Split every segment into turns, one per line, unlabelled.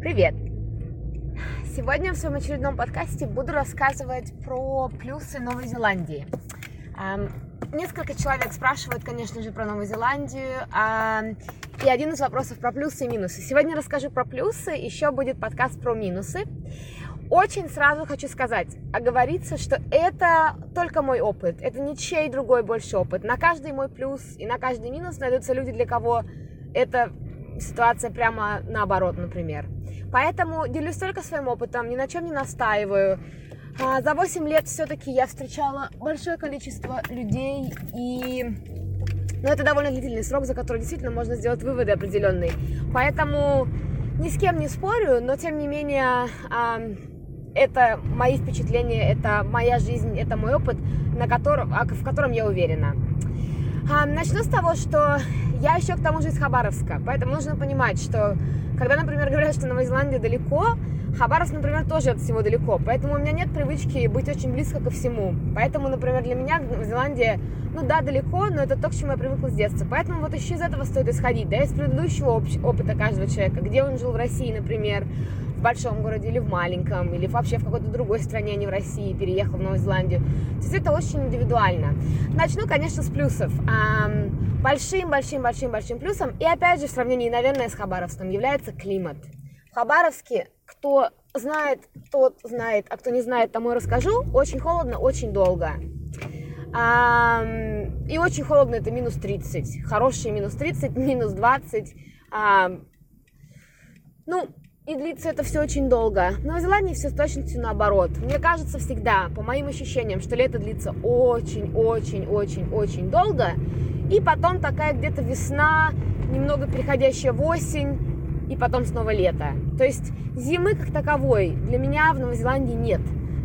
Привет! Сегодня в своем очередном подкасте буду рассказывать про плюсы Новой Зеландии. Несколько человек спрашивают, конечно же, про Новую Зеландию. И один из вопросов про плюсы и минусы. Сегодня расскажу про плюсы, еще будет подкаст про минусы. Очень сразу хочу сказать, оговориться, что это только мой опыт, это ничей другой больше опыт. На каждый мой плюс и на каждый минус найдутся люди, для кого это ситуация прямо наоборот, например. Поэтому делюсь только своим опытом, ни на чем не настаиваю. А, за 8 лет все-таки я встречала большое количество людей, и ну, это довольно длительный срок, за который действительно можно сделать выводы определенные. Поэтому ни с кем не спорю, но тем не менее это мои впечатления, это моя жизнь, это мой опыт, на котором, а, в котором я уверена. Начну с того, что я еще к тому же из Хабаровска, поэтому нужно понимать, что когда, например, говорят, что Новая Зеландия далеко, Хабаровск, например, тоже от всего далеко, поэтому у меня нет привычки быть очень близко ко всему. Поэтому, например, для меня Зеландия, ну да, далеко, но это то, к чему я привыкла с детства. Поэтому вот еще из этого стоит исходить, да, из предыдущего опыта каждого человека, где он жил в России, например, в большом городе или в маленьком, или вообще в какой-то другой стране, а не в России, переехал в Новую Зеландию. То есть это очень индивидуально. Начну, конечно, с плюсов. Большим-большим-большим-большим плюсом, и опять же в сравнении, наверное, с Хабаровском, является климат. В Хабаровске, кто знает, тот знает, а кто не знает, тому и расскажу, очень холодно, очень долго. И очень холодно это минус 30. Хорошие минус 30, минус 20. Ну, и длится это все очень долго. В Новой Зеландии все с точностью наоборот. Мне кажется всегда, по моим ощущениям, что лето длится очень-очень-очень-очень долго. И потом такая где-то весна, немного переходящая в осень, и потом снова лето. То есть зимы как таковой для меня в Новой Зеландии нет.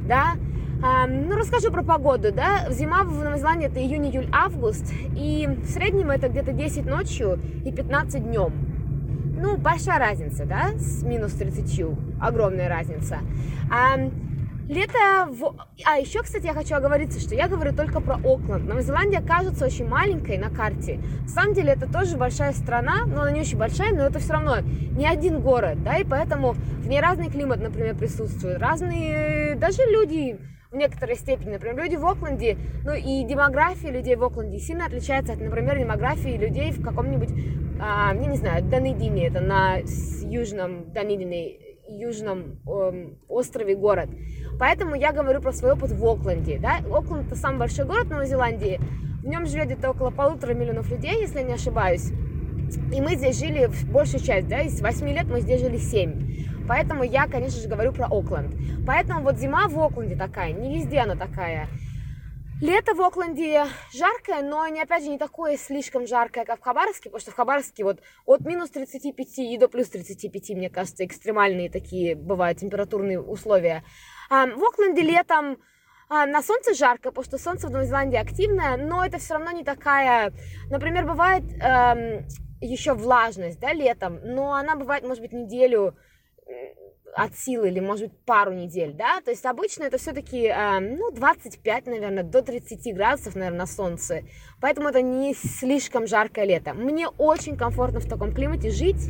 Да? А, ну, расскажу про погоду, да. Зима в Новой Зеландии это июнь, июль, август. И в среднем это где-то 10 ночью и 15 днем. Ну, большая разница, да, с минус 30, огромная разница. А, лето в... А еще, кстати, я хочу оговориться, что я говорю только про Окленд. Новая Зеландия кажется очень маленькой на карте. На самом деле это тоже большая страна, но она не очень большая, но это все равно не один город, да, и поэтому в ней разный климат, например, присутствует, разные даже люди в некоторой степени. Например, люди в Окленде, ну и демография людей в Окленде сильно отличается от, например, демографии людей в каком-нибудь, а, я не знаю, Данидине, это на южном Данидине, южном эм, острове город. Поэтому я говорю про свой опыт в Окленде. Да? Окленд это самый большой город Новой Зеландии. В нем живет где-то около полутора миллионов людей, если я не ошибаюсь. И мы здесь жили большую часть, да, из 8 лет мы здесь жили 7. Поэтому я, конечно же, говорю про Окленд. Поэтому вот зима в Окленде такая, не везде она такая. Лето в Окленде жаркое, но не, опять же не такое слишком жаркое, как в Хабаровске, потому что в Хабаровске вот от минус 35 и до плюс 35, мне кажется, экстремальные такие бывают температурные условия. А в Окленде летом а, на солнце жарко, потому что солнце в Новой Зеландии активное, но это все равно не такая... Например, бывает эм, еще влажность, да, летом, но она бывает, может быть, неделю от силы или, может быть, пару недель, да, то есть обычно это все-таки, э, ну, 25, наверное, до 30 градусов, наверное, на солнце, поэтому это не слишком жаркое лето. Мне очень комфортно в таком климате жить,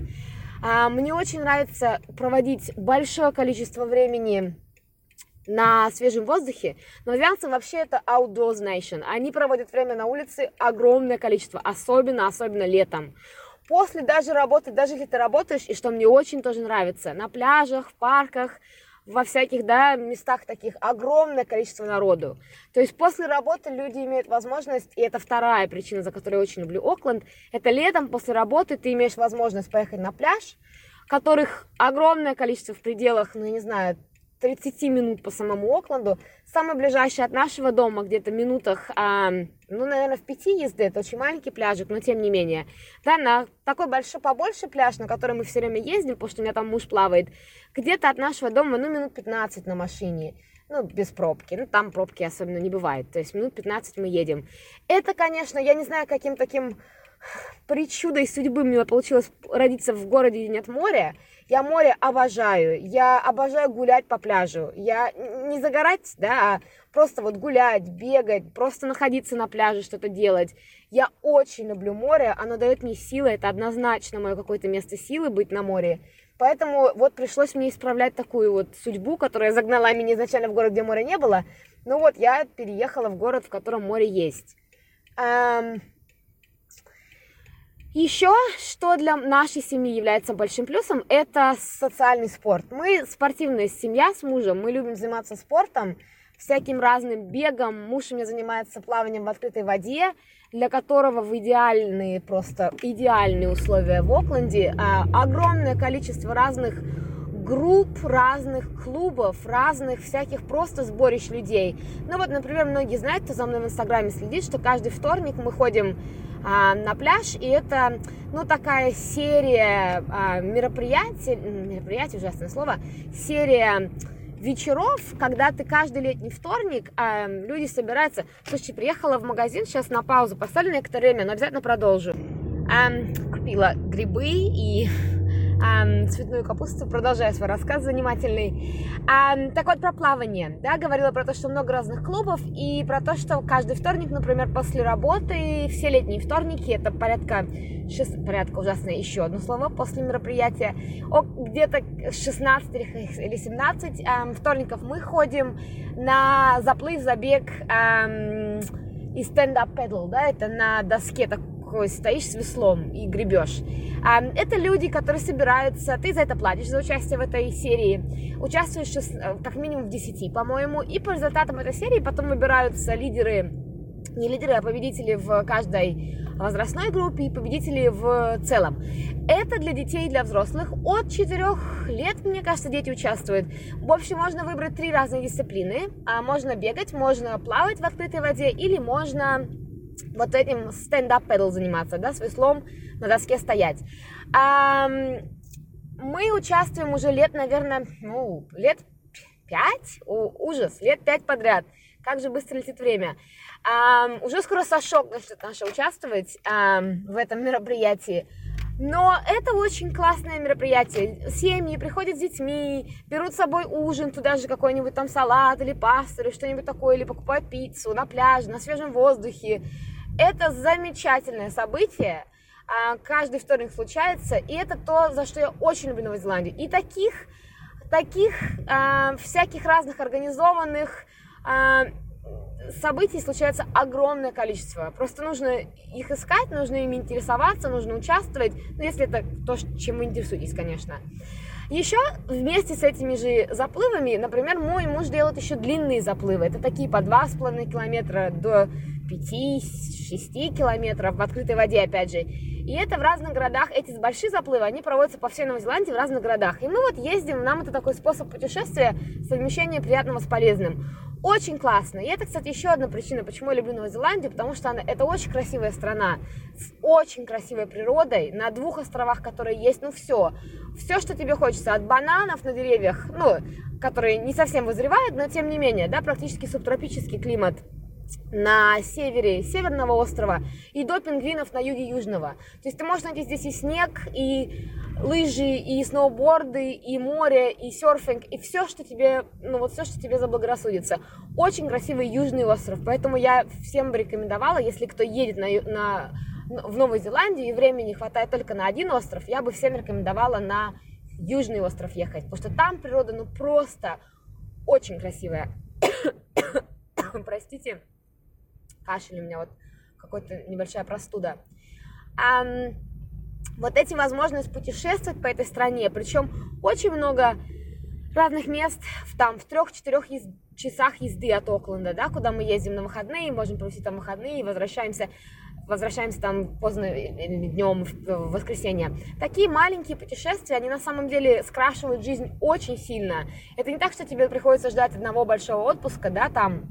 э, мне очень нравится проводить большое количество времени на свежем воздухе, но новозеландцы вообще это outdoors nation, они проводят время на улице огромное количество, особенно, особенно летом после даже работы, даже если ты работаешь, и что мне очень тоже нравится, на пляжах, в парках, во всяких, да, местах таких огромное количество народу. То есть после работы люди имеют возможность, и это вторая причина, за которую я очень люблю Окленд, это летом после работы ты имеешь возможность поехать на пляж, которых огромное количество в пределах, ну, я не знаю, 30 минут по самому Окленду. Самый ближайший от нашего дома, где-то минутах, а, ну, наверное, в пяти езды. Это очень маленький пляжик, но тем не менее. Да, на такой большой, побольше пляж, на который мы все время ездим, потому что у меня там муж плавает, где-то от нашего дома, ну, минут 15 на машине. Ну, без пробки. Ну, там пробки особенно не бывает. То есть минут 15 мы едем. Это, конечно, я не знаю, каким таким причудой судьбы мне получилось родиться в городе, где нет моря. Я море обожаю, я обожаю гулять по пляжу. Я не загорать, да, а просто вот гулять, бегать, просто находиться на пляже, что-то делать. Я очень люблю море, оно дает мне силы, это однозначно мое какое-то место силы быть на море. Поэтому вот пришлось мне исправлять такую вот судьбу, которая загнала меня изначально в город, где моря не было. Ну вот, я переехала в город, в котором море есть. Еще, что для нашей семьи является большим плюсом, это социальный спорт. Мы спортивная семья с мужем, мы любим заниматься спортом, всяким разным бегом. Муж у меня занимается плаванием в открытой воде, для которого в идеальные, просто идеальные условия в Окленде. А, огромное количество разных групп, разных клубов, разных всяких просто сборищ людей. Ну вот, например, многие знают, кто за мной в Инстаграме следит, что каждый вторник мы ходим а, на пляж, и это, ну, такая серия а, мероприятий, мероприятий, ужасное слово, серия вечеров, когда ты каждый летний вторник, э, люди собираются. Слушайте, приехала в магазин, сейчас на паузу поставлю некоторое время, но обязательно продолжу. Э, купила грибы и цветную капусту, продолжаю свой рассказ занимательный. Так вот, про плавание, да, говорила про то, что много разных клубов, и про то, что каждый вторник, например, после работы, все летние вторники, это порядка, 6, порядка ужасное еще одно слово, после мероприятия, где-то 16 или 17 э, вторников мы ходим на заплыв, забег, и stand-up paddle, да, это на доске так, такой стоишь с веслом и гребешь. Это люди, которые собираются, ты за это платишь, за участие в этой серии. Участвуешь э, как минимум в 10, по-моему, и по результатам этой серии потом выбираются лидеры, не лидеры, а победители в каждой возрастной группе и победители в целом. Это для детей и для взрослых. От 4 лет, мне кажется, дети участвуют. В общем, можно выбрать три разные дисциплины. А можно бегать, можно плавать в открытой воде или можно вот этим стендап педал заниматься, да, с веслом на доске стоять. А, мы участвуем уже лет, наверное, ну, лет пять, О, ужас, лет пять подряд. Как же быстро летит время. А, уже скоро Сашок начнет наше участвовать а, в этом мероприятии. Но это очень классное мероприятие. Семьи приходят с детьми, берут с собой ужин, туда же какой-нибудь там салат или пасту или что-нибудь такое, или покупают пиццу на пляже, на свежем воздухе. Это замечательное событие. А, каждый вторник случается, и это то, за что я очень люблю Новую Зеландию. И таких, таких э, всяких разных организованных э, событий случается огромное количество. Просто нужно их искать, нужно ими интересоваться, нужно участвовать, ну, если это то, чем вы интересуетесь, конечно. Еще вместе с этими же заплывами, например, мой муж делает еще длинные заплывы. Это такие по 2,5 километра до 5-6 километров в открытой воде, опять же. И это в разных городах, эти большие заплывы, они проводятся по всей Новой Зеландии в разных городах. И мы вот ездим, нам это такой способ путешествия, совмещение приятного с полезным. Очень классно. И это, кстати, еще одна причина, почему я люблю Новую Зеландию, потому что она, это очень красивая страна с очень красивой природой, на двух островах, которые есть, ну все. Все, что тебе хочется, от бананов на деревьях, ну, которые не совсем вызревают, но тем не менее, да, практически субтропический климат на севере северного острова и до пингвинов на юге южного. То есть ты можешь найти здесь и снег, и лыжи, и сноуборды, и море, и серфинг, и все, что тебе, ну вот все, что тебе заблагорассудится. Очень красивый южный остров, поэтому я всем бы рекомендовала, если кто едет на, на, в Новую Зеландию и времени хватает только на один остров, я бы всем рекомендовала на южный остров ехать, потому что там природа, ну просто очень красивая. Простите кашель у меня вот какой-то небольшая простуда. А, вот эти возможности путешествовать по этой стране, причем очень много разных мест, в, там в трех-четырех ез... часах езды от Окленда, да, куда мы ездим на выходные, можем провести там выходные и возвращаемся возвращаемся там поздно днем в воскресенье. Такие маленькие путешествия, они на самом деле скрашивают жизнь очень сильно. Это не так, что тебе приходится ждать одного большого отпуска, да, там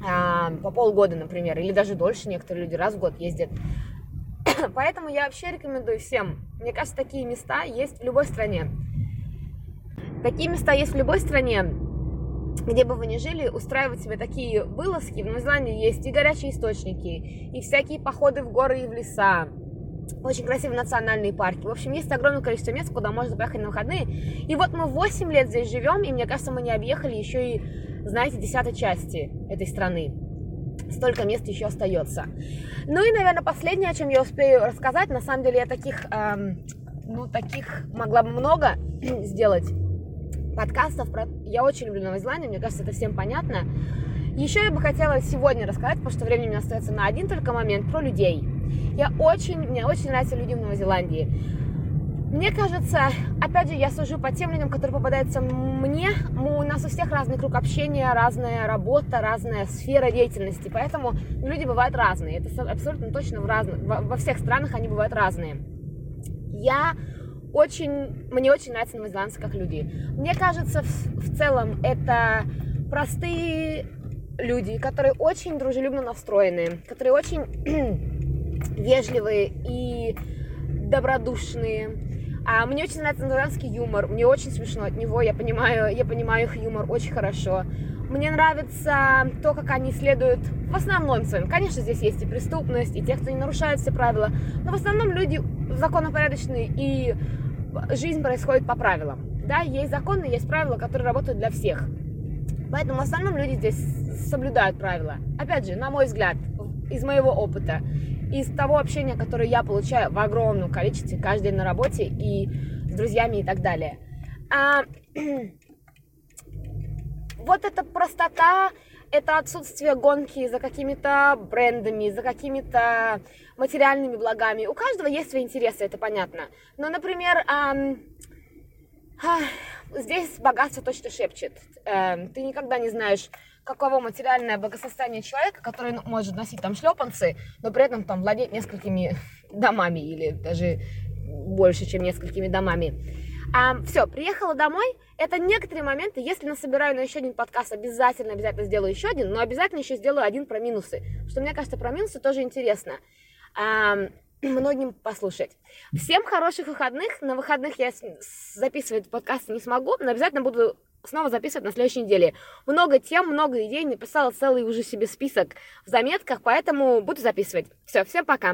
по полгода, например, или даже дольше некоторые люди раз в год ездят. Поэтому я вообще рекомендую всем. Мне кажется, такие места есть в любой стране. Такие места есть в любой стране, где бы вы ни жили, устраивать себе такие вылазки. В Новой есть и горячие источники, и всякие походы в горы и в леса, очень красивые национальные парки. В общем, есть огромное количество мест, куда можно поехать на выходные. И вот мы 8 лет здесь живем, и мне кажется, мы не объехали еще и, знаете, десятой части этой страны. Столько мест еще остается. Ну и, наверное, последнее, о чем я успею рассказать, на самом деле я таких, эм, ну, таких могла бы много сделать подкастов. Про... Я очень люблю Новую Зеландию, мне кажется, это всем понятно. Еще я бы хотела сегодня рассказать, потому что времени у меня остается на один только момент, про людей. Я очень, мне очень нравятся люди в Новой Зеландии. Мне кажется, опять же, я сужу по тем людям, которые попадаются мне. У нас у всех разный круг общения, разная работа, разная сфера деятельности. Поэтому люди бывают разные. Это абсолютно точно в разных, во всех странах они бывают разные. Я очень, мне очень нравятся новозеландцы как люди. Мне кажется, в, в целом это простые люди, которые очень дружелюбно настроены, которые очень вежливые и добродушные. А мне очень нравится новозеландский юмор, мне очень смешно от него, я понимаю, я понимаю их юмор очень хорошо. Мне нравится то, как они следуют в основном своим. Конечно, здесь есть и преступность, и те, кто не нарушает все правила, но в основном люди законопорядочные, и жизнь происходит по правилам. Да, есть законы, есть правила, которые работают для всех. Поэтому в основном люди здесь соблюдают правила. Опять же, на мой взгляд, из моего опыта, из того общения, которое я получаю в огромном количестве каждый день на работе и с друзьями и так далее. А, вот эта простота, это отсутствие гонки за какими-то брендами, за какими-то материальными благами. У каждого есть свои интересы, это понятно. Но, например, эм, э, здесь богатство точно шепчет. Э, ты никогда не знаешь, каково материальное благосостояние человека, который ну, может носить там шлепанцы, но при этом там владеть несколькими домами или даже больше, чем несколькими домами. А, все, приехала домой. Это некоторые моменты. Если насобираю на еще один подкаст, обязательно, обязательно сделаю еще один, но обязательно еще сделаю один про минусы. Что мне кажется, про минусы тоже интересно. А, многим послушать. Всем хороших выходных. На выходных я записывать подкасты не смогу, но обязательно буду снова записывать на следующей неделе. Много тем, много идей, написала целый уже себе список в заметках, поэтому буду записывать. Все, всем пока.